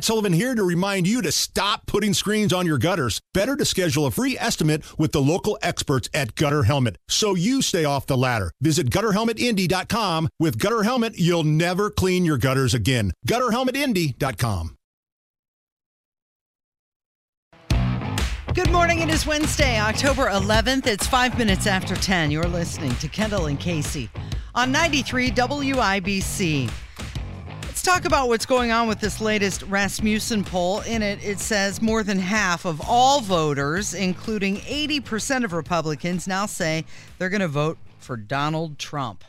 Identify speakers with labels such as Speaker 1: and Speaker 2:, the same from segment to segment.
Speaker 1: Matt Sullivan here to remind you to stop putting screens on your gutters. Better to schedule a free estimate with the local experts at Gutter Helmet so you stay off the ladder. Visit gutterhelmetindy.com. With Gutter Helmet, you'll never clean your gutters again. gutterhelmetindy.com.
Speaker 2: Good morning. It is Wednesday, October 11th. It's five minutes after 10. You're listening to Kendall and Casey on 93 WIBC. Let's talk about what's going on with this latest Rasmussen poll. In it, it says more than half of all voters, including 80% of Republicans, now say they're going to vote for Donald Trump.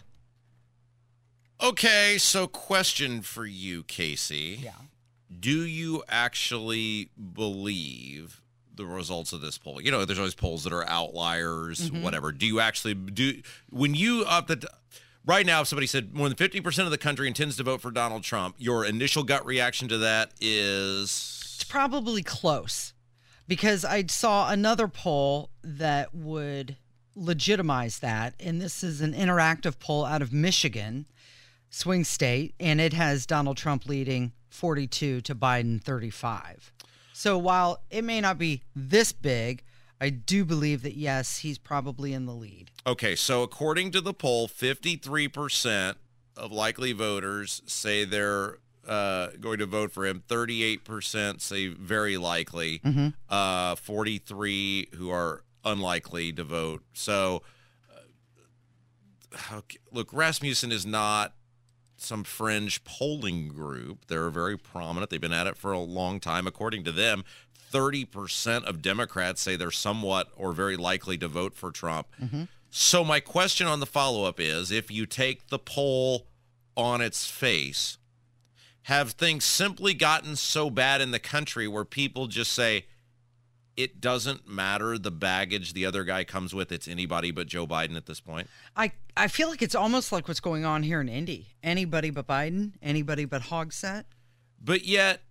Speaker 3: Okay, so question for you, Casey.
Speaker 2: Yeah.
Speaker 3: Do you actually believe the results of this poll? You know, there's always polls that are outliers, mm-hmm. whatever. Do you actually do when you up the right now if somebody said more than 50% of the country intends to vote for Donald Trump, your initial gut reaction to that is
Speaker 2: It's probably close because I saw another poll that would legitimize that. And this is an interactive poll out of Michigan, swing state, and it has Donald Trump leading 42 to Biden 35. So while it may not be this big, I do believe that yes, he's probably in the lead.
Speaker 3: Okay, so according to the poll, 53% of likely voters say they're uh, going to vote for him. 38% say very likely. Uh, 43 who are unlikely to vote. So, uh, okay, look, Rasmussen is not some fringe polling group. They're very prominent. They've been at it for a long time. According to them, 30% of Democrats say they're somewhat or very likely to vote for Trump. Mm-hmm. So, my question on the follow up is if you take the poll on its face, have things simply gotten so bad in the country where people just say, it doesn't matter the baggage the other guy comes with. It's anybody but Joe Biden at this point.
Speaker 2: I, I feel like it's almost like what's going on here in Indy. Anybody but Biden, anybody but Hogsett.
Speaker 3: But yet,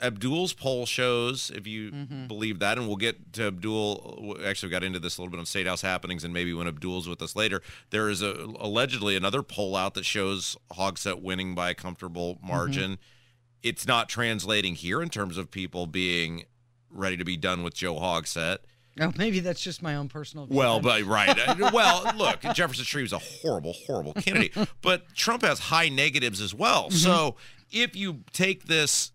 Speaker 3: Abdul's poll shows, if you
Speaker 2: Mm-hmm.
Speaker 3: believe that, and we'll get to Abdul. Actually, we got into this a little bit on State House happenings, and maybe when Abdul's with us later. There is a, allegedly another poll out that shows Hogsett winning by a comfortable
Speaker 2: Mm-hmm.
Speaker 3: margin. It's not translating here in terms of people being ready to be done with Joe Hogsett.
Speaker 2: Oh, maybe that's just my own personal view.
Speaker 3: Well, but right. Uh, well, look, Jefferson Shreve was a horrible, horrible candidate, but Trump has high negatives as well. So if you take this,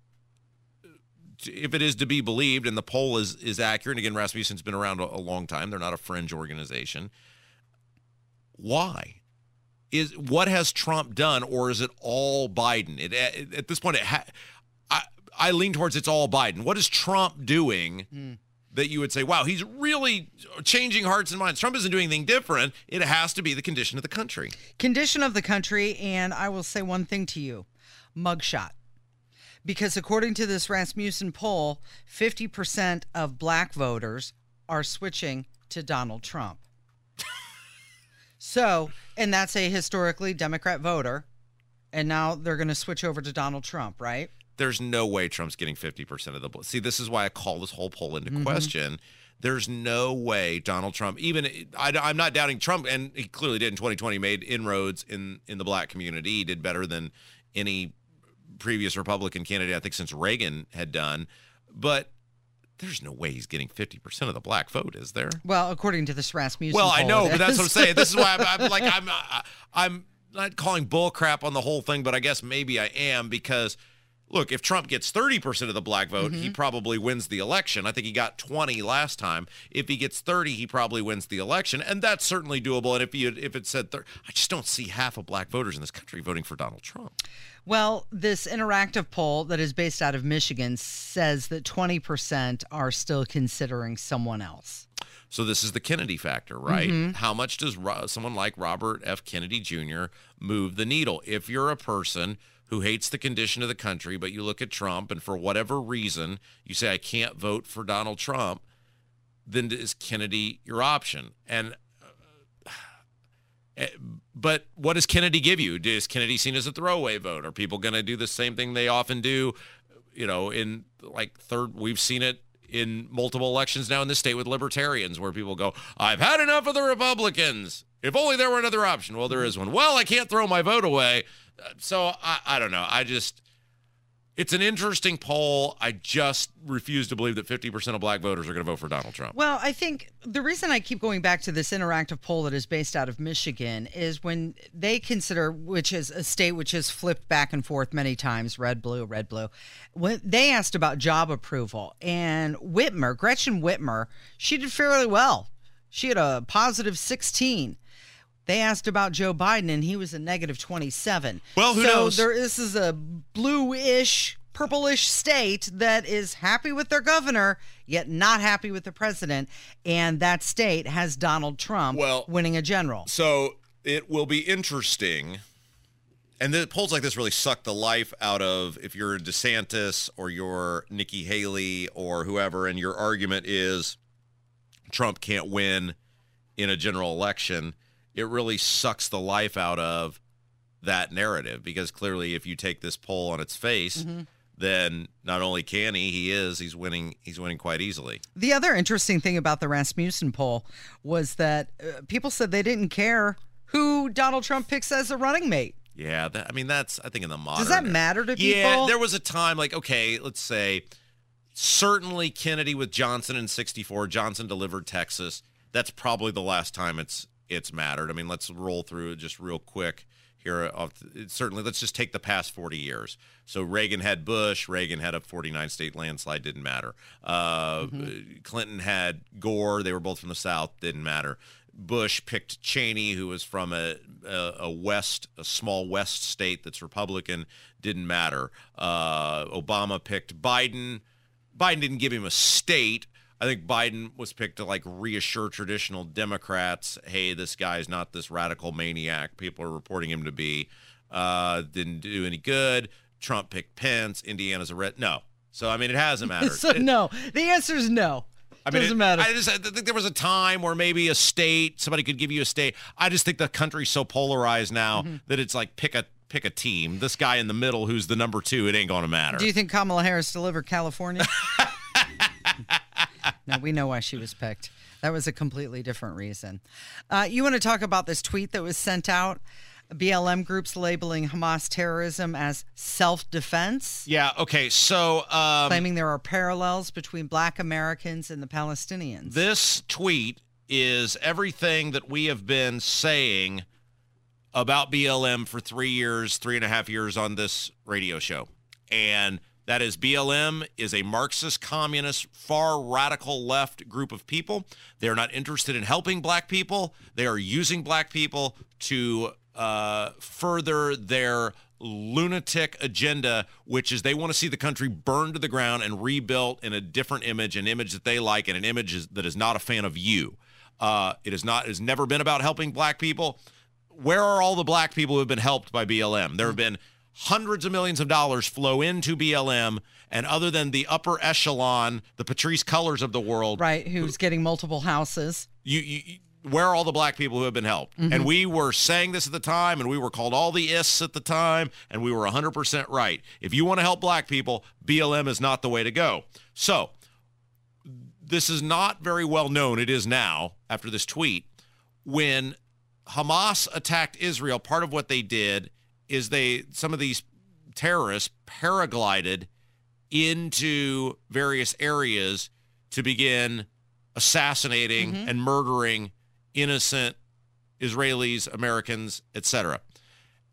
Speaker 3: if it is to be believed, and the poll is is accurate, again, Rasmussen's been around a, a long time. They're not a fringe organization. Why? Is what has Trump done, or is it all Biden? It, at, at this point, it ha- I I lean towards it's all Biden. What is Trump doing? Hmm. that you would say, wow, he's really changing hearts and minds. Trump isn't doing anything different. It has to be the condition of the country.
Speaker 2: condition of the country, and I will say one thing to you mugshot. Because according to this Rasmussen poll, 50% of black voters are switching to Donald Trump. so, and that's a historically Democrat voter. And now they're going to switch over to Donald Trump, right?
Speaker 3: There's no way Trump's getting 50% of the. See, this is why I call this whole poll into mm-hmm. question. There's no way Donald Trump, even I, am not doubting Trump, and he clearly did in 2020, made inroads in, in the black community. He did better than any previous Republican candidate, I think, since Reagan had done. But there's no way he's getting 50% of the black vote, is there?
Speaker 2: Well, according to this Rasmussen
Speaker 3: Well, I know, but that's what I'm saying. This is why I'm, I'm like I'm I'm not calling bull crap on the whole thing, but I guess maybe I am because look, if Trump gets 30% of the black vote, he mm-hmm. probably wins the election. I think he got 20 last time. If he gets 30, he probably wins the election, and that's certainly doable. And if you if it said 30, I just don't see half of black voters in this country voting for Donald Trump.
Speaker 2: Well, this interactive poll that is based out of Michigan says that 20% are still considering someone else.
Speaker 3: So this is the Kennedy factor, right? Mm-hmm. How much does someone like Robert F. Kennedy Jr. move the needle? If you're a person who hates the condition of the country, but you look at Trump and for whatever reason you say I can't vote for Donald Trump, then is Kennedy your option? And uh, but what does Kennedy give you? Is Kennedy seen as a throwaway vote? Are people going to do the same thing they often do? You know, in like third, we've seen it in multiple elections now in this state with libertarians where people go, I've had enough of the Republicans. If only there were another option. Well, there is one. Well, I can't throw my vote away. Uh, So I, I don't know. I just, It's an interesting poll. I just refuse to believe that 50% of black voters are going to vote for Donald Trump.
Speaker 2: Well, I think the reason I keep going back to this interactive poll that is based out of Michigan is when they consider, which is a state which has flipped back and forth many times, red, blue, red, blue. When they asked about job approval, and Whitmer, Gretchen Whitmer, she did fairly well. She had a positive 16. They asked about Joe Biden, and he was a negative 27.
Speaker 3: Well, who
Speaker 2: so
Speaker 3: knows?
Speaker 2: There, this is a bluish, purplish state that is happy with their governor, yet not happy with the president. And that state has Donald Trump
Speaker 3: Well-
Speaker 2: winning a general.
Speaker 3: So it will be interesting. And the polls like this really suck the life out of if you're DeSantis or you're Nikki Haley or whoever, and your argument is Trump can't win in a general election. It really sucks the life out of that narrative because clearly, if you take this poll on its face, then not only can he, he is, he's winning, he's winning quite easily.
Speaker 2: The other interesting thing about the Rasmussen poll was that uh, people said they didn't care who Donald Trump picks as a running mate.
Speaker 3: Yeah, that, I mean that's I think in the modern.
Speaker 2: Does that matter to people?
Speaker 3: Yeah, there was a time like okay, let's say certainly Kennedy with Johnson in '64. Johnson delivered Texas. That's probably the last time it's it's mattered. I mean, let's roll through it just real quick here. Certainly, let's just take the past 40 years. So Reagan had Bush. Reagan had a 49 state landslide. Didn't matter. Uh, Clinton had Gore. They were both from the South. Didn't matter. Bush picked Cheney, who was from a, a, a west, a small west state that's Republican. Didn't matter. Uh, Obama picked Biden. Biden didn't give him a state. I think Biden was picked to like reassure traditional Democrats, hey, this guy's not this radical maniac people are reporting him to be. Uh, didn't do any good. Trump picked Pence. Indiana's a red. No. So I mean, it hasn't mattered.
Speaker 2: So
Speaker 3: It-
Speaker 2: no, the answer is no.
Speaker 3: I mean,
Speaker 2: Doesn't
Speaker 3: it-
Speaker 2: matter.
Speaker 3: I just I think there was a time where maybe a state, somebody could give you a state. I just think the country's so polarized now
Speaker 2: Mm-hmm.
Speaker 3: that it's like pick a pick a team. This guy in the middle, who's the number two, it ain't going to matter.
Speaker 2: Do you think Kamala Harris delivered California? no, we know why she was picked. That was a completely different reason. Uh, you want to talk about this tweet that was sent out? BLM groups labeling Hamas terrorism as self defense,
Speaker 3: yeah. Okay. So um,
Speaker 2: claiming there are parallels between black Americans and the Palestinians.
Speaker 3: this tweet is everything that we have been saying about BLM for three years, three and a half years on this radio show. And that is BLM is a Marxist, communist, far radical left group of people. They're not interested in helping black people. They are using black people to uh, further their lunatic agenda, which is they want to see the country burned to the ground and rebuilt in a different image, an image that they like, and an image is, that is not a fan of you. Uh, it is not. It has never been about helping black people. Where are all the black people who have been helped by BLM? There have been hundreds of millions of dollars flow into BLM, and other than the upper echelon, the Patrisse Cullors of the world,
Speaker 2: right, who's getting multiple houses.
Speaker 3: you, you where are all the black people who have been helped? Mm-hmm. And we were saying this at the time, and we were called all the ists at the time, and we were 100% right. If you want to help black people, BLM is not the way to go. So, this is not very well known. It is now after this tweet. When Hamas attacked Israel, part of what they did is they some of these terrorists paraglided into various areas to begin assassinating and murdering innocent Israelis, Americans, etc.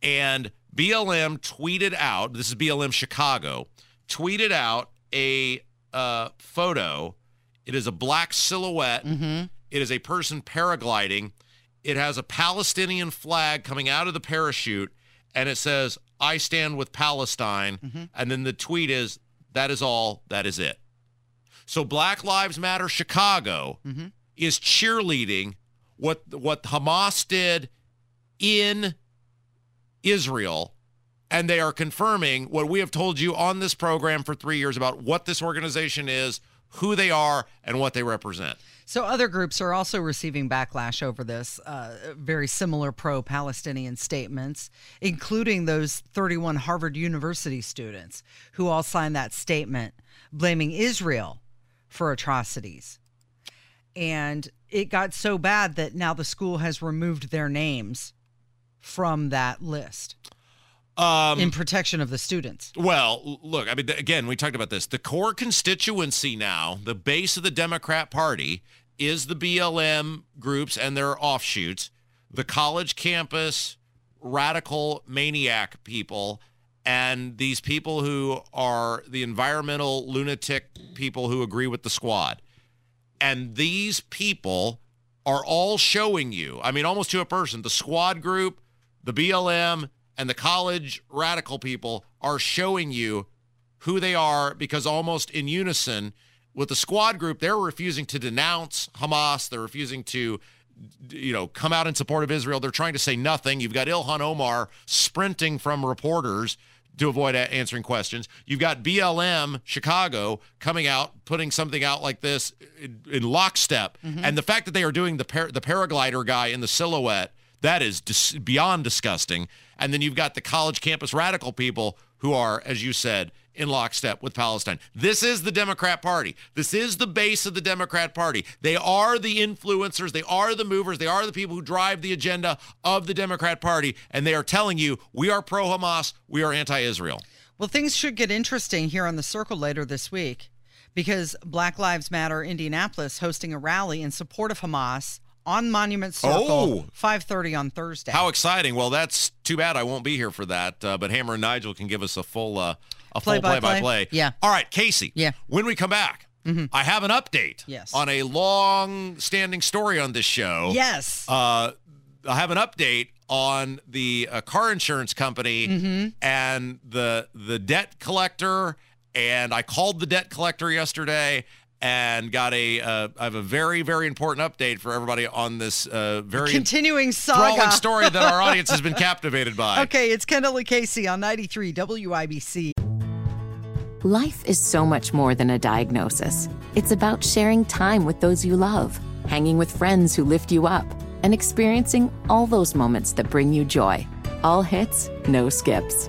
Speaker 3: And BLM tweeted out, this is BLM Chicago, tweeted out a uh, photo. It is a black silhouette. It is a person paragliding. It has a Palestinian flag coming out of the parachute, and it says, I stand with Palestine. Mm-hmm. And then the tweet is, that is all, that is it. So Black Lives Matter Chicago mm-hmm. is cheerleading what what Hamas did in Israel and they are confirming what we have told you on this program for 3 years about what this organization is, who they are and what they represent.
Speaker 2: So other groups are also receiving backlash over this, uh, very similar pro-Palestinian statements, including those 31 Harvard University students who all signed that statement blaming Israel for atrocities. And it got so bad that now the school has removed their names from that list.
Speaker 3: Um,
Speaker 2: in protection of the students.
Speaker 3: Well, look, I mean, again, we talked about this. The core constituency now, the base of the Democrat Party, is the BLM groups and their offshoots, the college campus radical maniac people, and these people who are the environmental lunatic people who agree with the squad. And these people are all showing you, I mean, almost to a person, the squad group, the BLM, and the college radical people are showing you who they are because almost in unison with the squad group, they're refusing to denounce Hamas. They're refusing to, you know, come out in support of Israel. They're trying to say nothing. You've got Ilhan Omar sprinting from reporters to avoid answering questions. You've got BLM Chicago coming out, putting something out like this in, in lockstep, mm-hmm. and the fact that they are doing the par- the paraglider guy in the silhouette that is dis- beyond disgusting. And then you've got the college campus radical people who are, as you said, in lockstep with Palestine. This is the Democrat Party. This is the base of the Democrat Party. They are the influencers, they are the movers, they are the people who drive the agenda of the Democrat Party. And they are telling you, we are pro Hamas, we are anti Israel.
Speaker 2: Well, things should get interesting here on the circle later this week because Black Lives Matter Indianapolis hosting a rally in support of Hamas on Monument Circle,
Speaker 3: Oh.
Speaker 2: 5:30 on Thursday.
Speaker 3: How exciting. Well, that's too bad I won't be here for that. Uh, but Hammer and Nigel can give us a full uh, a full
Speaker 2: Play-by-play?
Speaker 3: play-by-play.
Speaker 2: Yeah.
Speaker 3: All right, Casey.
Speaker 2: Yeah.
Speaker 3: When we come back, I have an update
Speaker 2: Yes.
Speaker 3: on a long-standing story on this show.
Speaker 2: yes.
Speaker 3: Uh, I have an update on the uh, car insurance company
Speaker 2: Mm-hmm.
Speaker 3: and the the debt collector. And I called the debt collector yesterday and got a. Uh, I have a very very important update for everybody on this uh, very
Speaker 2: Continuing
Speaker 3: enthralling
Speaker 2: saga.
Speaker 3: story that our audience has been captivated by.
Speaker 2: Okay, it's Kendall and Casey on 93 WIBC.
Speaker 4: Life is so much more than a diagnosis. It's about sharing time with those you love, hanging with friends who lift you up, and experiencing all those moments that bring you joy. All hits, no skips.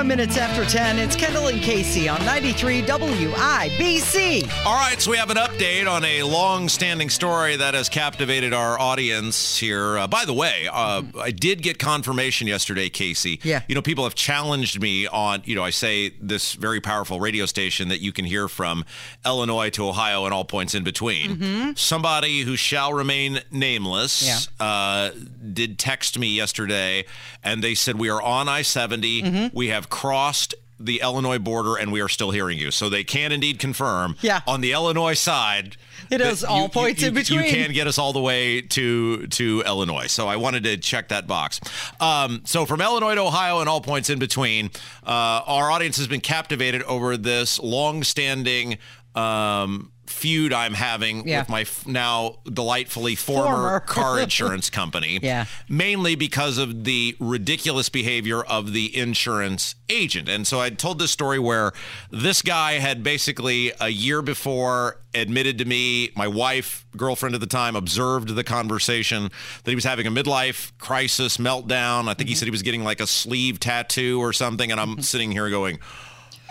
Speaker 2: 21 minutes after 10. It's Kendall and Casey on 93 WIBC.
Speaker 3: All right, so we have an update on a long-standing story that has captivated our audience here. Uh, by the way, uh, I did get confirmation yesterday, Casey.
Speaker 2: Yeah.
Speaker 3: You know, people have challenged me on, you know, I say this very powerful radio station that you can hear from Illinois to Ohio and all points in between. Somebody who shall remain nameless uh, did text me yesterday, and they said we are on I-70. We have crossed the Illinois border, and we are still hearing you. So they can indeed confirm.
Speaker 2: Yeah.
Speaker 3: On the Illinois side,
Speaker 2: It is all points in between.
Speaker 3: You can get us all the way to to Illinois. So I wanted to check that box. Um, so from Illinois to Ohio and all points in between, uh, our audience has been captivated over this long-standing. Um, feud I'm having
Speaker 2: Yeah.
Speaker 3: with my f- now delightfully former,
Speaker 2: Former.
Speaker 3: car insurance company
Speaker 2: Yeah.
Speaker 3: mainly because of the ridiculous behavior of the insurance agent. And so I told this story where this guy had basically a year before admitted to me, my wife, girlfriend at the time, observed the conversation that he was having a midlife crisis meltdown. I think he said he was getting like a sleeve tattoo or something. And I'm sitting here going,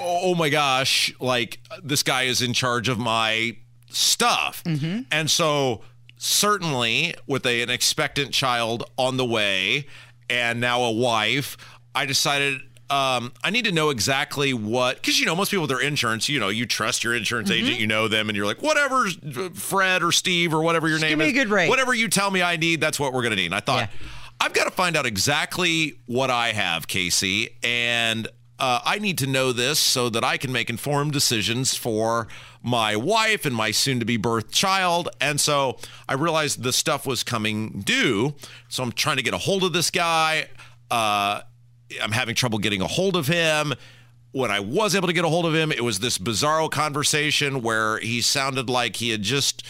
Speaker 3: oh my gosh, like this guy is in charge of my stuff. And so certainly with a, an expectant child on the way and now a wife, I decided um, I need to know exactly what, because you know, most people with their insurance, you know, you trust your insurance
Speaker 2: Mm-hmm.
Speaker 3: agent, you know them, and you're like, whatever, Fred or Steve or whatever your
Speaker 2: Just
Speaker 3: name
Speaker 2: give me
Speaker 3: is,
Speaker 2: a good rate.
Speaker 3: whatever you tell me I need, that's what we're going to need. And I thought,
Speaker 2: Yeah.
Speaker 3: I've got to find out exactly what I have, Casey, and uh, I need to know this so that I can make informed decisions for my wife and my soon-to-be birth child. And so I realized the stuff was coming due, so I'm trying to get a hold of this guy. Uh, I'm having trouble getting a hold of him. When I was able to get a hold of him, it was this bizarro conversation where he sounded like he had just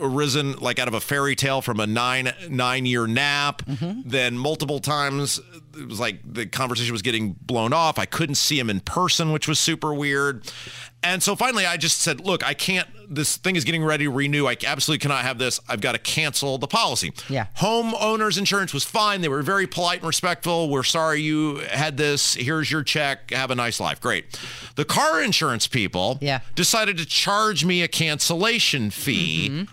Speaker 3: arisen like out of a fairy tale from a nine nine year nap. Then multiple times it was like the conversation was getting blown off. I couldn't see him in person, which was super weird. And so finally, I just said, look, I can't, this thing is getting ready to renew. I absolutely cannot have this. I've got to cancel the policy.
Speaker 2: Yeah.
Speaker 3: Homeowners insurance was fine. They were very polite and respectful. We're sorry you had this. Here's your check. Have a nice life. Great. The car insurance people
Speaker 2: Yeah.
Speaker 3: decided to charge me a cancellation fee
Speaker 2: Mm-hmm.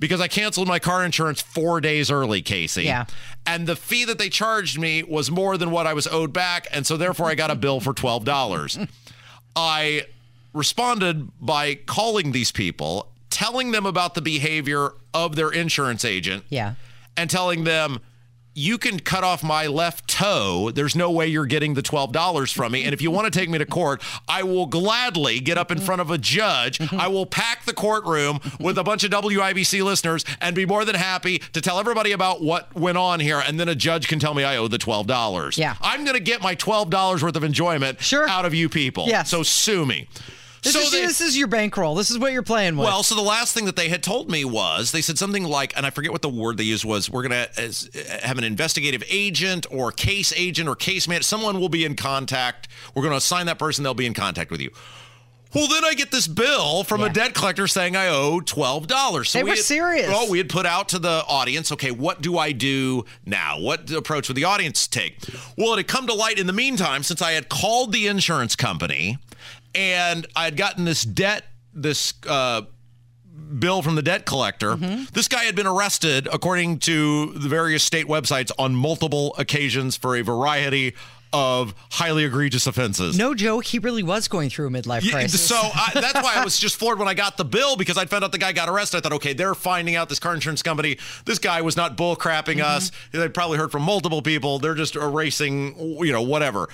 Speaker 3: Because I canceled my car insurance four days early, Casey.
Speaker 2: Yeah.
Speaker 3: And the fee that they charged me was more than what I was owed back. And so therefore I got a bill for $12. I responded by calling these people, telling them about the behavior of their insurance agent.
Speaker 2: Yeah.
Speaker 3: And telling them, you can cut off my left toe. There's no way you're getting the $12 from me. And if you want to take me to court, I will gladly get up in front of a judge. I will pack the courtroom with a bunch of WIBC listeners and be more than happy to tell everybody about what went on here. And then a judge can tell me I owe the $12.
Speaker 2: Yeah.
Speaker 3: I'm going to get my $12 worth of enjoyment
Speaker 2: Sure.
Speaker 3: out of you people.
Speaker 2: Yes.
Speaker 3: So sue me.
Speaker 2: This,
Speaker 3: so
Speaker 2: is,
Speaker 3: they-
Speaker 2: this is your bankroll. This is what you're playing with.
Speaker 3: well, so the last thing that they had told me was they said something like, and I forget what the word they used was, we're going to have an investigative agent or case agent or case man. Someone will be in contact. We're going to assign that person. They'll be in contact with you. Well, then I get this bill from
Speaker 2: Yeah.
Speaker 3: a debt collector saying I owe twelve dollars. So
Speaker 2: They were
Speaker 3: had-
Speaker 2: serious.
Speaker 3: Well, we had put out to the audience, okay, what do I do now? What approach would the audience take? Well, it had come to light in the meantime since I had called the insurance company and I had gotten this debt, this uh, bill from the debt collector.
Speaker 2: Mm-hmm.
Speaker 3: This guy had been arrested, according to the various state websites, on multiple occasions for a variety of highly egregious offenses.
Speaker 2: no joke. He really was going through a midlife
Speaker 3: Yeah,
Speaker 2: crisis.
Speaker 3: so I, that's why I was just floored when I got the bill because I found out the guy got arrested. I thought, okay, they're finding out this car insurance company. This guy was not bull crapping
Speaker 2: Mm-hmm.
Speaker 3: us. They probably heard from multiple people. They're just erasing, you know, whatever.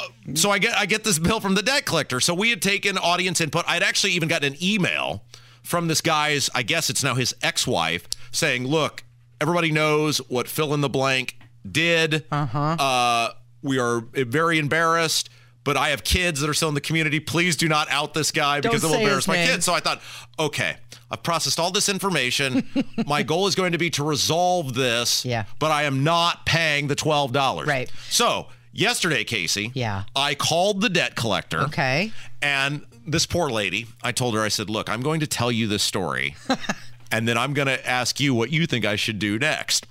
Speaker 3: Uh, So I get I get this bill from the debt collector. So we had taken audience input. I'd actually even gotten an email from this guy's, I guess it's now his ex-wife, saying, "Look, everybody knows what fill in the blank did. Uh-huh. we are very embarrassed." But I have kids that are still in the community. Please do not out this guy because it will embarrass my kids. So I thought, okay, I've processed all this information. my goal is going to be to resolve this.
Speaker 2: Yeah.
Speaker 3: But I am not paying the twelve dollars.
Speaker 2: Right.
Speaker 3: So yesterday, Casey.
Speaker 2: Yeah.
Speaker 3: I called the debt collector.
Speaker 2: Okay.
Speaker 3: And this poor lady, I told her, I said, look, I'm going to tell you this story, and then I'm going to ask you what you think I should do next.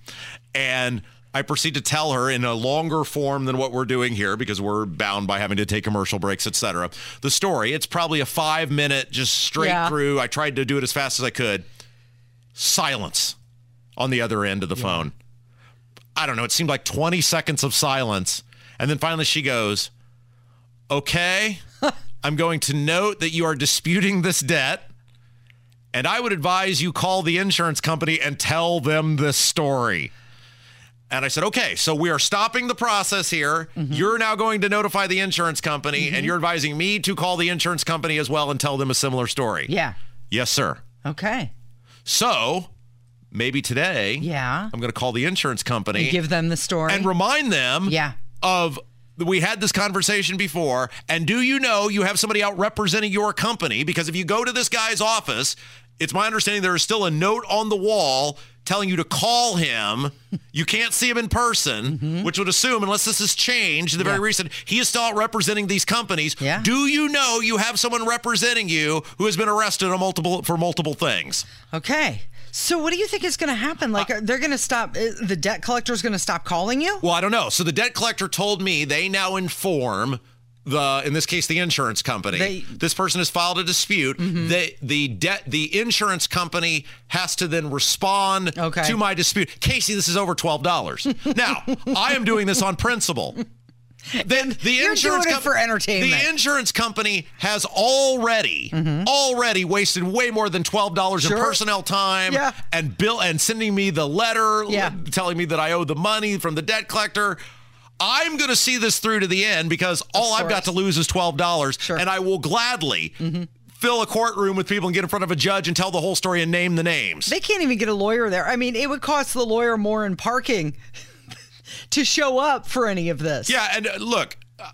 Speaker 3: And I proceed to tell her in a longer form than what we're doing here because we're bound by having to take commercial breaks, etc. The story, it's probably a five minute, just straight
Speaker 2: Yeah.
Speaker 3: through. I tried to do it as fast as I could. Silence on the other end of the phone. I don't know. It seemed like 20 seconds of silence. And then finally she goes, Okay, I'm going to note that you are disputing this debt. And I would advise you call the insurance company and tell them this story. And I said, okay, so we are stopping the process here. Mm-hmm. You're now going to notify the insurance company, and mm-hmm. you're advising me to call the insurance company as well and tell them a similar story.
Speaker 2: Yeah.
Speaker 3: Yes, sir.
Speaker 2: Okay.
Speaker 3: So maybe today,
Speaker 2: Yeah.
Speaker 3: I'm going to call the insurance company
Speaker 2: You give them the story.
Speaker 3: and remind them
Speaker 2: Yeah.
Speaker 3: Of we had this conversation before and do you know you have somebody out representing your company because if you go to this guy's office it's my understanding there is still a note on the wall telling you to call him you can't see him in person which would assume unless this has changed in the very
Speaker 2: Mm-hmm.
Speaker 3: Recent he is still out representing these companies
Speaker 2: Yeah.
Speaker 3: do you know you have someone representing you who has been arrested on multiple for multiple things
Speaker 2: okay. So what do you think is going to happen? Like, are they're going to stop? uh, The debt collector is going to stop calling you?
Speaker 3: Well, I don't know. So the debt collector told me they now inform the, in this case, the insurance company.
Speaker 2: They- Mm-hmm.
Speaker 3: this person has filed a dispute. The the debt the insurance company has to then respond
Speaker 2: Okay.
Speaker 3: to my dispute. Casey, this is over twelve dollars. now I am doing this on principle. Then the
Speaker 2: You're
Speaker 3: insurance
Speaker 2: doing it for entertainment.
Speaker 3: The insurance company has already already wasted way more than twelve dollars
Speaker 2: Mm-hmm. Sure.
Speaker 3: in personnel time
Speaker 2: Yeah.
Speaker 3: and bill and sending me the letter
Speaker 2: Yeah.
Speaker 3: telling me that I owe the money from the debt collector. I'm going to see this through to the end because all I've got to lose is $12
Speaker 2: Sure.
Speaker 3: and I will gladly fill a courtroom with people and get in front of a judge and tell the whole story and name the names.
Speaker 2: They can't even get a lawyer there. I mean, it would cost the lawyer more in parking to show up for any of this.
Speaker 3: yeah, and uh, look, uh,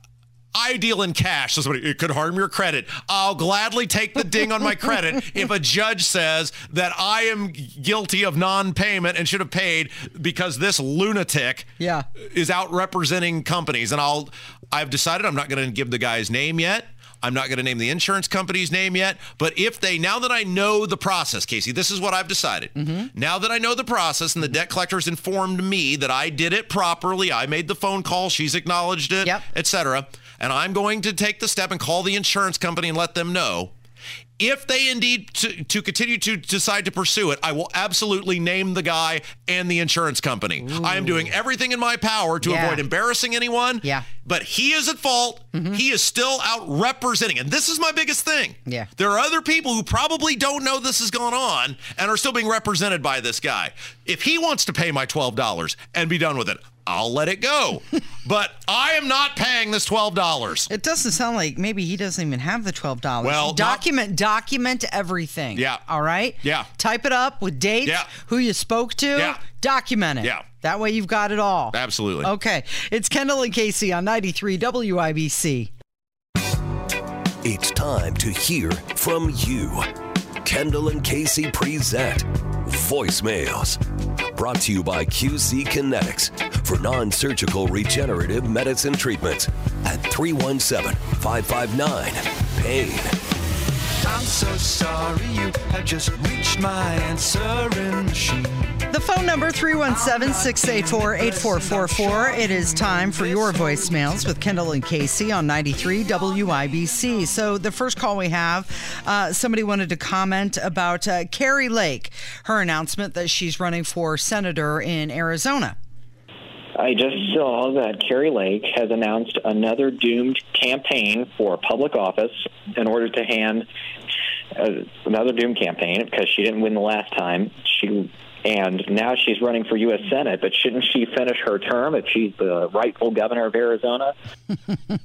Speaker 3: I deal in cash. So somebody, it could harm your credit. I'll gladly take the ding on my credit if a judge says that I am guilty of non-payment and should have paid because this lunatic
Speaker 2: Yeah.
Speaker 3: is out representing companies. And I'll, I've decided I'm not going to give the guy's name yet. I'm not going to name the insurance company's name yet. But if they, now that I know the process, Casey, this is what I've decided. Mm-hmm. Now that I know the process and the mm-hmm. debt collector's informed me that I did it properly, I made the phone call, she's acknowledged it,
Speaker 2: Yep.
Speaker 3: etc. And I'm going to take the step and call the insurance company and let them know. If they indeed to, to continue to decide to pursue it, I will absolutely name the guy and the insurance company. I am doing everything in my power to
Speaker 2: Yeah.
Speaker 3: avoid embarrassing anyone.
Speaker 2: Yeah.
Speaker 3: But he is at fault. Mm-hmm. He is still out representing. And this is my biggest thing.
Speaker 2: Yeah.
Speaker 3: There are other people who probably don't know this has gone on and are still being represented by this guy. If he wants to pay my $12 and be done with it, I'll let it go. but I am not paying this $12.
Speaker 2: It doesn't sound like maybe he doesn't even have the twelve dollars.
Speaker 3: Well, not-
Speaker 2: document document everything.
Speaker 3: Yeah.
Speaker 2: All right.
Speaker 3: Yeah.
Speaker 2: Type it up with dates.
Speaker 3: Yeah.
Speaker 2: Who you spoke to.
Speaker 3: Yeah.
Speaker 2: Document it.
Speaker 3: Yeah.
Speaker 2: That way you've got it all.
Speaker 3: Absolutely.
Speaker 2: Okay. It's Kendall and Casey on 93 WIBC.
Speaker 5: It's time to hear from you. Kendall and Casey present Voicemails. Brought to you by QC Kinetix for non surgical regenerative medicine treatments at 317 559 PAIN.
Speaker 6: I'm so sorry you have just reached my answering machine.
Speaker 2: The phone number 317-684-8444. It is time for your voicemails with Kendall and Casey on 93 WIBC. So the first call we have, uh, somebody wanted to comment about uh, Kari Lake, her announcement that she's running for senator in Arizona.
Speaker 7: I just saw that Kari Lake has announced another doomed campaign for public office in order to hand uh, another doomed campaign because she didn't win the last time. She and now she's running for U.S. Senate, but shouldn't she finish her term if she's the rightful governor of Arizona?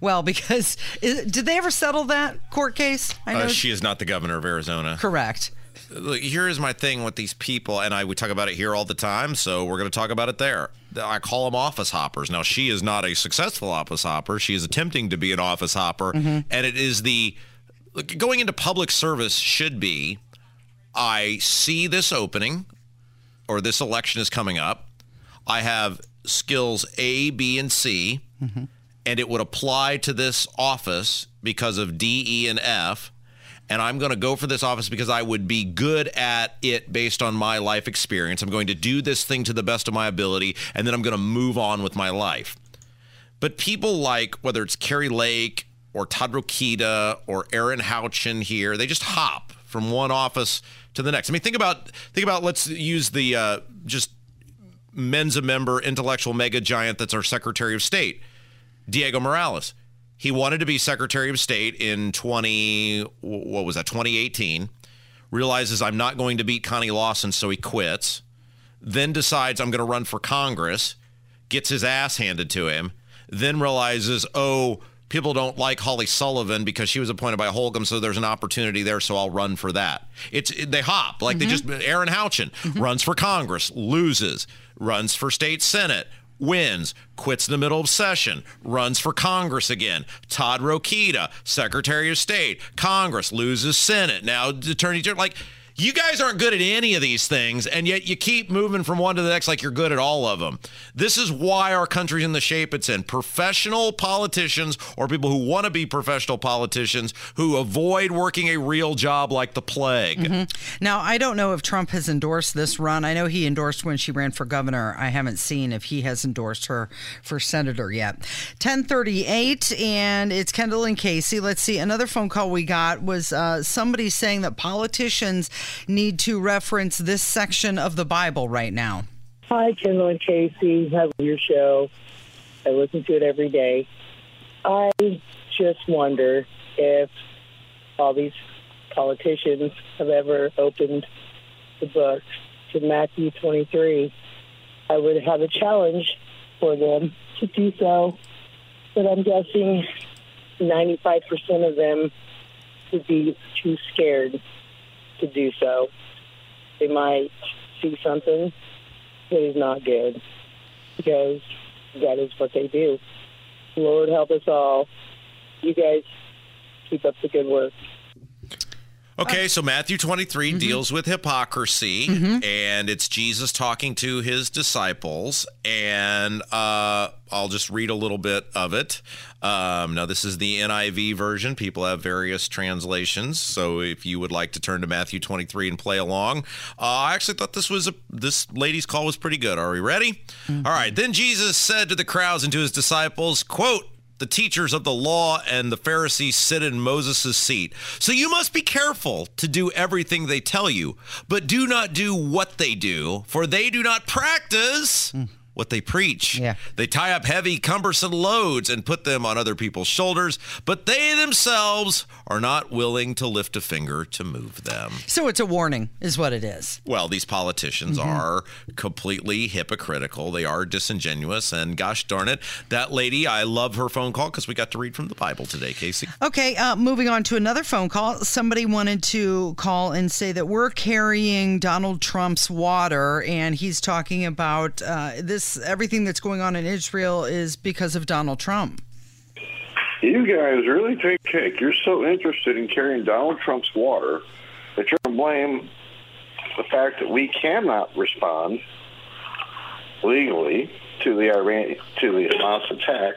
Speaker 2: Well, because is, did they ever settle that court case? I know
Speaker 3: Uh, she is not the governor of Arizona.
Speaker 2: correct.
Speaker 3: Look, here is my thing with these people, and I we talk about it here all the time, so we're going to talk about it there. I call them office hoppers. Now, she is not a successful office hopper. She is attempting to be an office hopper, mm-hmm. and it is the look, going into public service should be. I see this opening, or this election is coming up. I have skills A, B, and C, mm-hmm. and it would apply to this office because of D, E, and F. And I'm going to go for this office because I would be good at it based on my life experience. I'm going to do this thing to the best of my ability, and then I'm going to move on with my life. But people like whether it's Kari Lake or Todd Rokita or Erin Houchin here, they just hop from one office to the next. I mean, think about think about let's use the uh, just Mensa member intellectual mega giant that's our Secretary of State, Diego Morales. He wanted to be Secretary of State in 20 what was that 2018. Realizes I'm not going to beat Connie Lawson, so he quits. Then decides I'm going to run for Congress. Gets his ass handed to him. Then realizes, oh, people don't like Holly Sullivan because she was appointed by Holcomb, so there's an opportunity there, so I'll run for that. It's they hop like they mm-hmm. just Erin Houchin mm-hmm. runs for Congress, loses, runs for state senate, wins, quits in the middle of session, runs for Congress again. Todd Rokita, Secretary of State, Congress, loses Senate. Now, Attorney General, like, you guys aren't good at any of these things, and yet you keep moving from one to the next like you're good at all of them. This is why our country's in the shape it's in. Professional politicians or people who want to be professional politicians who avoid working a real job like the plague.
Speaker 2: Now, I don't know if Trump has endorsed this run. I know he endorsed when she ran for governor. I haven't seen if he has endorsed her for senator yet. 1038, and it's Kendall and Casey. Let's see. Another phone call we got was uh, somebody saying that politicians need to reference this section of the Bible right now.
Speaker 8: Hi, Kendall and Casey. Love your show. I listen to it every day. I just wonder if all these politicians have ever opened the book to Matthew 23. I would have a challenge for them to do so, but I'm guessing 95% of them would be too scared to do so. They might see something that is not good because that is what they do. Lord help us all. You guys keep up the good work.
Speaker 3: Okay, so Matthew 23 deals with hypocrisy, and it's Jesus talking to his disciples. And uh, I'll just read a little bit of it. Um, now, this is the NIV version. People have various translations, so if you would like to turn to Matthew 23 and play along, uh, I actually thought this was a this lady's call was pretty good. Are we ready? All right. Then Jesus said to the crowds and to his disciples, "Quote." The teachers of the law and the Pharisees sit in Moses' seat. So you must be careful to do everything they tell you, but do not do what they do, for they do not practice mm. What they preach.
Speaker 2: Yeah.
Speaker 3: They tie up heavy, cumbersome loads and put them on other people's shoulders, but they themselves are not willing to lift a finger to move them.
Speaker 2: So it's a warning, is what it is.
Speaker 3: Well, these politicians are completely hypocritical. They are disingenuous. And gosh darn it, that lady, I love her phone call because we got to read from the Bible today, Casey.
Speaker 2: Okay, uh, moving on to another phone call. Somebody wanted to call and say that we're carrying Donald Trump's water, and he's talking about uh, this. Everything that's going on in Israel is because of Donald Trump.
Speaker 9: You guys really take cake. You're so interested in carrying Donald Trump's water that you're to blame the fact that we cannot respond legally to the Iran to the Hamas attack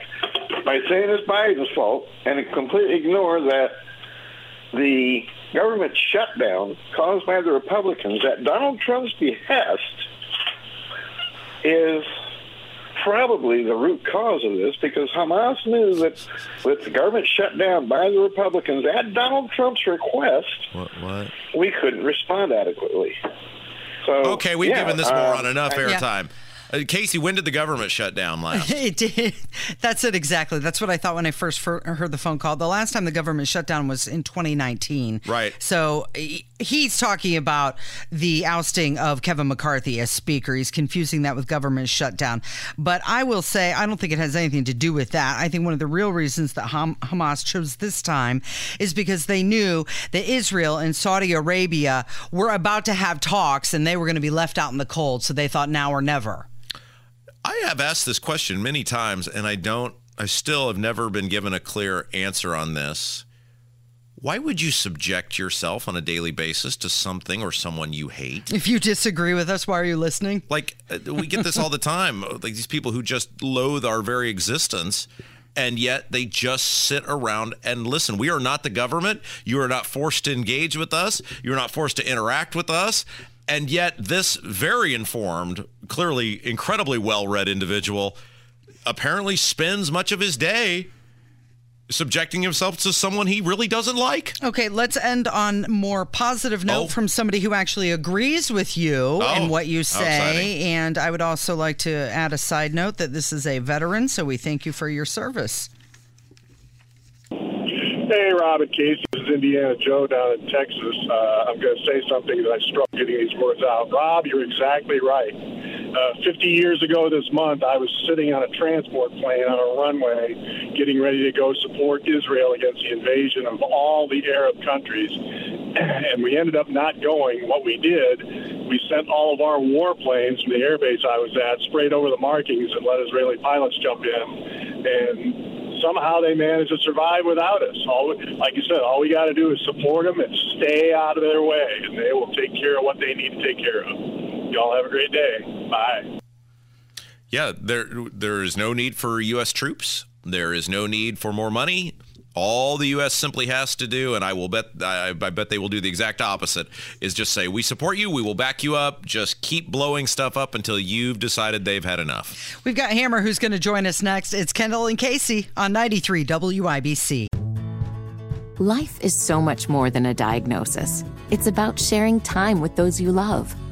Speaker 9: by saying it's Biden's fault and completely ignore that the government shutdown caused by the Republicans at Donald Trump's behest is probably the root cause of this because Hamas knew that with the government shut down by the Republicans at Donald Trump's request,
Speaker 3: What? What?
Speaker 9: we couldn't respond adequately. So
Speaker 3: Okay, we've
Speaker 9: yeah,
Speaker 3: given this
Speaker 9: uh,
Speaker 3: moron enough
Speaker 9: I-
Speaker 3: airtime. Uh, Casey, when did the government shut down last?
Speaker 2: It did. That's it exactly. That's what I thought when I first heard the phone call. The last time the government shut down was in 2019.
Speaker 3: Right.
Speaker 2: So he- he's talking about the ousting of Kevin McCarthy as speaker. He's confusing that with government shutdown. But I will say, I don't think it has anything to do with that. I think one of the real reasons that Ham- Hamas chose this time is because they knew that Israel and Saudi Arabia were about to have talks and they were going to be left out in the cold. So they thought now or never.
Speaker 3: I have asked this question many times, and I don't, I still have never been given a clear answer on this. Why would you subject yourself on a daily basis to something or someone you hate?
Speaker 2: If you disagree with us, why are you listening?
Speaker 3: Like, uh, we get this all the time. Like, these people who just loathe our very existence. And yet they just sit around and listen. We are not the government. You are not forced to engage with us. You're not forced to interact with us. And yet, this very informed, clearly incredibly well read individual apparently spends much of his day subjecting himself to someone he really doesn't like.
Speaker 2: Okay, let's end on more positive note
Speaker 3: Oh.
Speaker 2: from somebody who actually agrees with you
Speaker 3: Oh,
Speaker 2: and what you say.
Speaker 3: exciting.
Speaker 2: And I would also like to add a side note that this is a veteran, so we thank you for your service.
Speaker 10: Hey, Rob and Casey. This is Indiana Joe down in Texas. Uh, I'm going to say something that I struggle getting these words out. Rob, you're exactly right. Uh, 50 years ago this month, I was sitting on a transport plane on a runway getting ready to go support Israel against the invasion of all the Arab countries. And we ended up not going. What we did, we sent all of our warplanes from the airbase I was at, sprayed over the markings, and let Israeli pilots jump in. And somehow they managed to survive without us. All, like you said, all we got to do is support them and stay out of their way, and they will take care of what they need to take care of. Y'all have a great day. Bye.
Speaker 3: Yeah, there there is no need for U.S. troops. There is no need for more money. All the U.S. simply has to do, and I will bet I, I bet they will do the exact opposite, is just say we support you, we will back you up. Just keep blowing stuff up until you've decided they've had enough.
Speaker 2: We've got Hammer who's going to join us next. It's Kendall and Casey on 93 WIBC.
Speaker 4: Life is so much more than a diagnosis. It's about sharing time with those you love,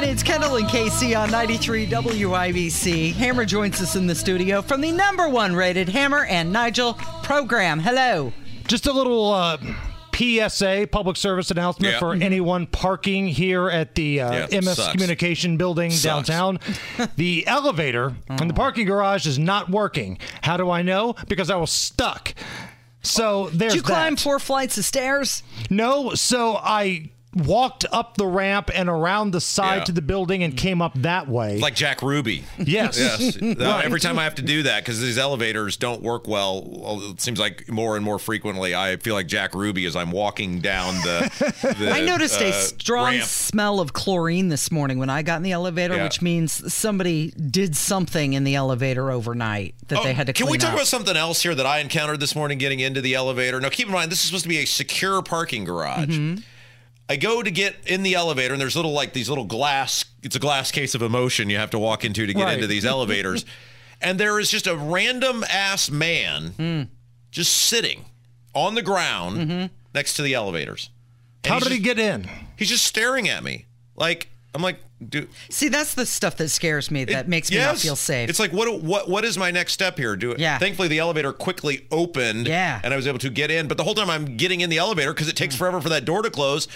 Speaker 2: 1049 639. It's Kendall and Casey on 93 WIBC. Hammer joins us in the studio from the number one rated Hammer and Nigel program. Hello.
Speaker 11: Just a little uh, PSA, public service announcement
Speaker 3: Yeah.
Speaker 11: for anyone parking here at the uh,
Speaker 3: Yeah,
Speaker 11: Emmis
Speaker 3: sucks.
Speaker 11: Communication Building
Speaker 3: Sucks.
Speaker 11: downtown. the elevator in the parking garage is not working. How do I know? Because I was stuck. So there's
Speaker 2: Did you climb
Speaker 11: that.
Speaker 2: four flights of stairs?
Speaker 11: No, so I walked up the ramp and around the side
Speaker 3: Yeah.
Speaker 11: to the building and came up that way.
Speaker 3: Like Jack Ruby.
Speaker 11: yes.
Speaker 3: Yes. Uh,
Speaker 11: Right.
Speaker 3: Every time I have to do that, because these elevators don't work well, well, it seems like more and more frequently, I feel like Jack Ruby as I'm walking down the. the
Speaker 2: I noticed a
Speaker 3: uh,
Speaker 2: strong
Speaker 3: ramp.
Speaker 2: smell of chlorine this morning when I got in the elevator,
Speaker 3: Yeah.
Speaker 2: which means somebody did something in the elevator overnight that
Speaker 3: Oh,
Speaker 2: they had to
Speaker 3: Can
Speaker 2: clean
Speaker 3: we talk
Speaker 2: up.
Speaker 3: about something else here that I encountered this morning getting into the elevator? Now, keep in mind, this is supposed to be a secure parking garage.
Speaker 2: Mm-hmm.
Speaker 3: I go to get in the elevator, and there's little like these little glass. It's a glass case of emotion you have to walk into to get
Speaker 11: Right.
Speaker 3: into these elevators, and there is just a random ass man
Speaker 2: Hmm.
Speaker 3: just sitting on the ground next to the elevators. And
Speaker 11: How did he get in?
Speaker 3: He's just staring at me, like I'm like, dude.
Speaker 2: See, that's the stuff that scares me, that
Speaker 3: It-
Speaker 2: makes me not feel safe.
Speaker 3: It's like what what what is my next step here? Do it.
Speaker 2: Yeah.
Speaker 3: Thankfully, the elevator quickly opened.
Speaker 2: Yeah.
Speaker 3: And I was able to get in. But the whole time I'm getting in the elevator because it takes forever for that door to close.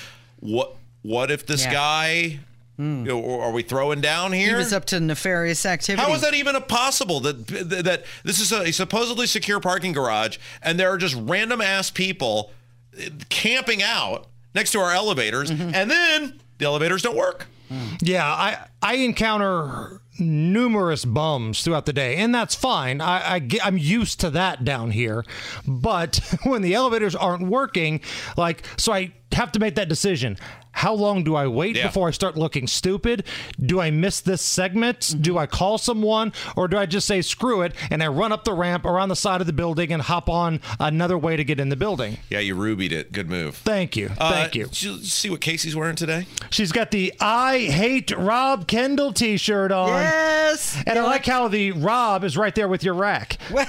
Speaker 3: What what if this
Speaker 2: Yeah.
Speaker 3: guy? You know, are we throwing down here?
Speaker 2: he
Speaker 3: here?
Speaker 2: was up to nefarious activity.
Speaker 3: How is that even a possible that that this is a supposedly secure parking garage and there are just random ass people uh, camping out next to our elevators
Speaker 2: Mm-hmm.
Speaker 3: and then the elevators don't work?
Speaker 11: Yeah, I I encounter numerous bums throughout the day, and that's fine. I, I get, I'm used to that down here. But when the elevators aren't working, like, so I have to make that decision. How long do I wait
Speaker 3: Yeah.
Speaker 11: before I start looking stupid? Do I miss this segment? Do I call someone, or do I just say screw it and I run up the ramp around the side of the building and hop on another way to get in the building?
Speaker 3: Yeah, you rubied it. Good move.
Speaker 11: Thank you,
Speaker 3: Uh,
Speaker 11: thank you.
Speaker 3: you see what Casey's wearing today?
Speaker 11: She's got the I hate Rob Kendall T-shirt on.
Speaker 2: Yes.
Speaker 11: And I like how the Rob is right there with your rack.
Speaker 2: Well,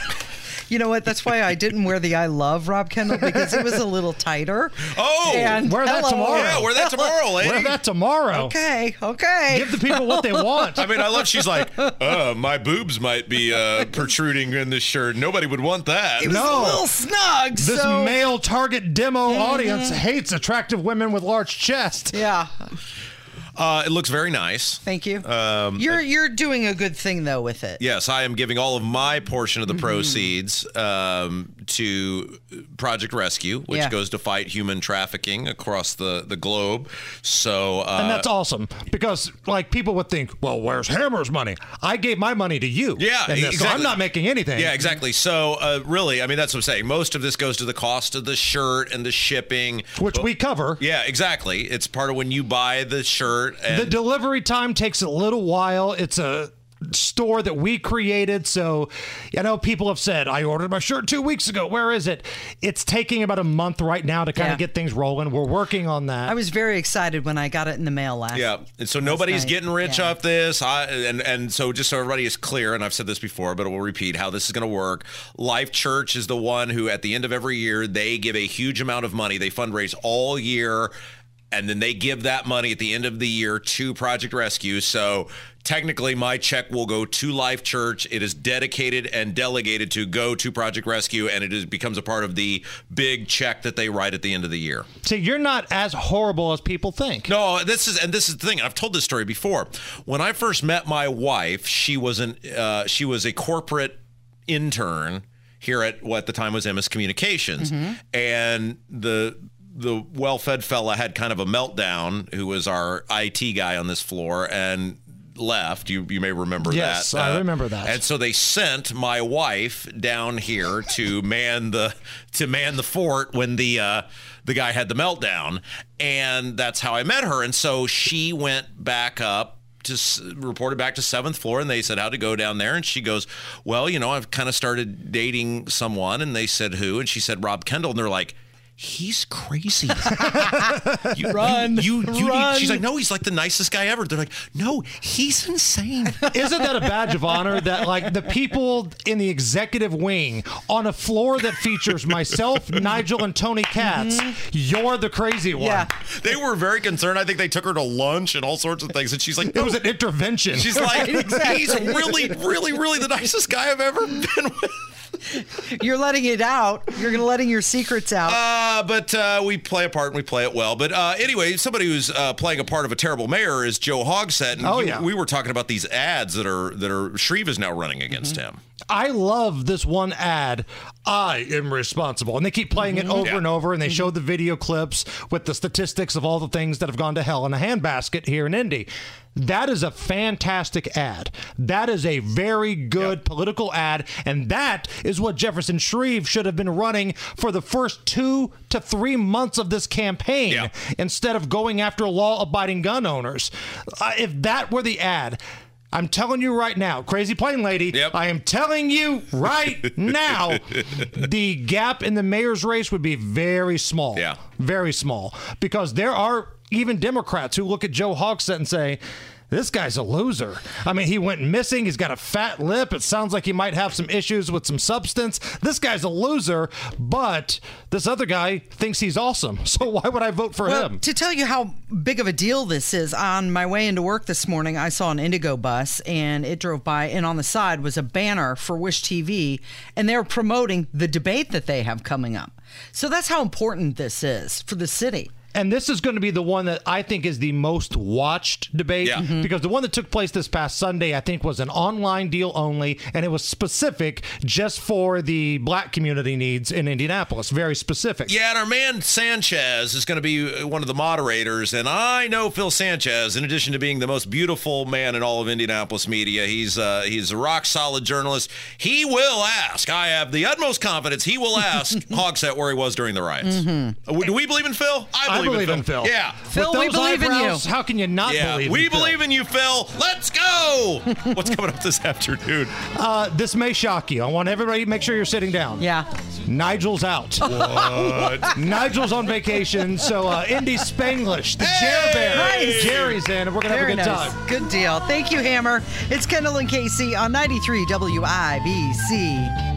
Speaker 2: you know what? That's why I didn't wear the I love Rob Kendall because it was a little tighter.
Speaker 3: Oh,
Speaker 2: And
Speaker 11: wear that
Speaker 2: hello.
Speaker 11: tomorrow.
Speaker 3: yeah, wear that tomorrow, lady.
Speaker 11: Wear that tomorrow.
Speaker 2: Okay, okay.
Speaker 11: Give the people what they want.
Speaker 3: I mean, I love. She's like, uh, my boobs might be uh, protruding in this shirt. Nobody would want that.
Speaker 2: it was
Speaker 11: No.
Speaker 2: a little snug.
Speaker 11: This
Speaker 2: so
Speaker 11: male target demo audience hates attractive women with large chests.
Speaker 2: yeah.
Speaker 3: Uh, it looks very nice.
Speaker 2: Thank you.
Speaker 3: Um,
Speaker 2: you're you're doing a good thing though with it.
Speaker 3: Yes, I am giving all of my portion of the
Speaker 2: Mm-hmm.
Speaker 3: proceeds um, to Project Rescue, which
Speaker 2: Yeah.
Speaker 3: goes to fight human trafficking across the, the globe. So, uh,
Speaker 11: And that's awesome because, like, people would think, well, where's Hammer's money? I gave my money to you.
Speaker 3: Yeah,
Speaker 11: in this, so. I'm not making anything.
Speaker 3: Yeah, exactly. So, uh, really, I mean, that's what I'm saying. Most of this goes to the cost of the shirt and the shipping,
Speaker 11: Which we cover.
Speaker 3: Yeah, exactly. It's part of when you buy the shirt. And
Speaker 11: The delivery time takes a little while. It's a store that we created. So, I know people have said, I ordered my shirt two weeks ago. Where is it? It's taking about a month right now to kind
Speaker 2: Yeah.
Speaker 11: of get things rolling. We're working on that.
Speaker 2: I was very excited when I got it in the mail last.
Speaker 3: Yeah, and so nobody's
Speaker 2: night.
Speaker 3: getting rich
Speaker 2: Yeah.
Speaker 3: off this. I, and and so just so everybody is clear, and I've said this before, but we'll repeat how this is going to work. Life Church is the one who, at the end of every year, they give a huge amount of money. They fundraise all year, and then they give that money at the end of the year to Project Rescue. So technically, my check will go to Life Church. It is dedicated and delegated to go to Project Rescue, and it is, becomes a part of the big check that they write at the end of the year.
Speaker 11: See, you're not as horrible as people think.
Speaker 3: No, this is and this is the thing. I've told this story before. When I first met my wife, she was an uh, she was a corporate intern here at what at the time was Emmis Communications, and the the well-fed fella had kind of a meltdown. Who was our IT guy on this floor and left. You you may remember
Speaker 11: Yes,
Speaker 3: that.
Speaker 11: I remember that.
Speaker 3: And so they sent my wife down here to man the to man the fort when the uh, the guy had the meltdown, and that's how I met her. And so she went back up. To s- reported back to seventh floor, and they said how to go down there. And she goes, "Well, you know, I've kind of started dating someone." And they said who, and she said Rob Kendall, and they're like, He's crazy. you,
Speaker 2: Run,
Speaker 3: You, you, you
Speaker 2: run.
Speaker 3: Need, she's like, no, he's like the nicest guy ever. They're like, no, he's insane.
Speaker 11: Isn't that a badge of honor that like the people in the executive wing on a floor that features myself, Nigel, and Tony Katz, mm-hmm. you're the crazy one.
Speaker 2: Yeah.
Speaker 3: They were very concerned. I think they took her to lunch and all sorts of things. And she's like,
Speaker 11: It was an intervention.
Speaker 3: She's like,
Speaker 2: Right, exactly.
Speaker 3: he's really, really, really the nicest guy I've ever been with.
Speaker 2: You're letting it out. You're letting your secrets out.
Speaker 3: Uh, but uh, we play a part and we play it well. But uh, anyway, somebody who's uh, playing a part of a terrible mayor is Joe Hogsett. And
Speaker 11: Oh,
Speaker 3: you-
Speaker 11: yeah.
Speaker 3: we were talking about these ads that are that are Shreve is now running against
Speaker 11: Mm-hmm.
Speaker 3: him.
Speaker 11: I love this one ad. I am responsible, and they keep playing it over
Speaker 3: Yeah.
Speaker 11: and over, and they show the video clips with the statistics of all the things that have gone to hell in a handbasket here in Indy. That is a fantastic ad. That is a very good political ad, and that is what Jefferson Shreve should have been running for the first two to three months of this campaign
Speaker 3: Yeah.
Speaker 11: instead of going after law-abiding gun owners. Uh, if that were the ad. I'm telling you right now, crazy plane lady.
Speaker 3: Yep.
Speaker 11: I am telling you right now, the gap in the mayor's race would be very small.
Speaker 3: Yeah.
Speaker 11: Very small. Because there are even Democrats who look at Joe Hogsett and say, this guy's a loser. I mean, he went missing. He's got a fat lip. It sounds like he might have some issues with some substance. This guy's a loser, but this other guy thinks he's awesome. So why would I vote for
Speaker 2: Well,
Speaker 11: him?
Speaker 2: to tell you how big of a deal this is, on my way into work this morning, I saw an IndyGo bus and it drove by, and on the side was a banner for Wish TV, and they're promoting the debate that they have coming up. So that's how important this is for the city.
Speaker 11: And this is going to be the one that I think is the most watched debate
Speaker 3: Yeah.
Speaker 2: Mm-hmm.
Speaker 11: because the one that took place this past Sunday, I think, was an online deal only, and it was specific just for the black community needs in Indianapolis. Very specific.
Speaker 3: Yeah, and our man Sanchez is going to be one of the moderators. And I know Phil Sanchez, in addition to being the most beautiful man in all of Indianapolis media, he's uh, he's a rock solid journalist. He will ask. I have the utmost confidence. He will ask Hogsett where he was during the riots. Uh, Do we believe in Phil?
Speaker 11: I believe in Phil.
Speaker 3: Yeah.
Speaker 2: Phil,
Speaker 11: With
Speaker 2: we
Speaker 11: those
Speaker 2: believe in you.
Speaker 11: How can you not
Speaker 3: Yeah,
Speaker 11: believe
Speaker 3: we
Speaker 11: in Phil?
Speaker 3: We believe in you, Phil. Let's go. What's coming up this afternoon?
Speaker 11: Uh, this may shock you. I want everybody to make sure you're sitting down.
Speaker 2: Yeah.
Speaker 11: Nigel's out.
Speaker 3: What?
Speaker 11: Nigel's on vacation, so uh, Indy Spanglish, the Jer Bear,
Speaker 2: Nice.
Speaker 11: Jerry's in, and we're gonna
Speaker 2: Very
Speaker 11: have a good
Speaker 2: nice.
Speaker 11: time.
Speaker 2: Good deal. Thank you, Hammer. It's Kendall and Casey on 93 WIBC.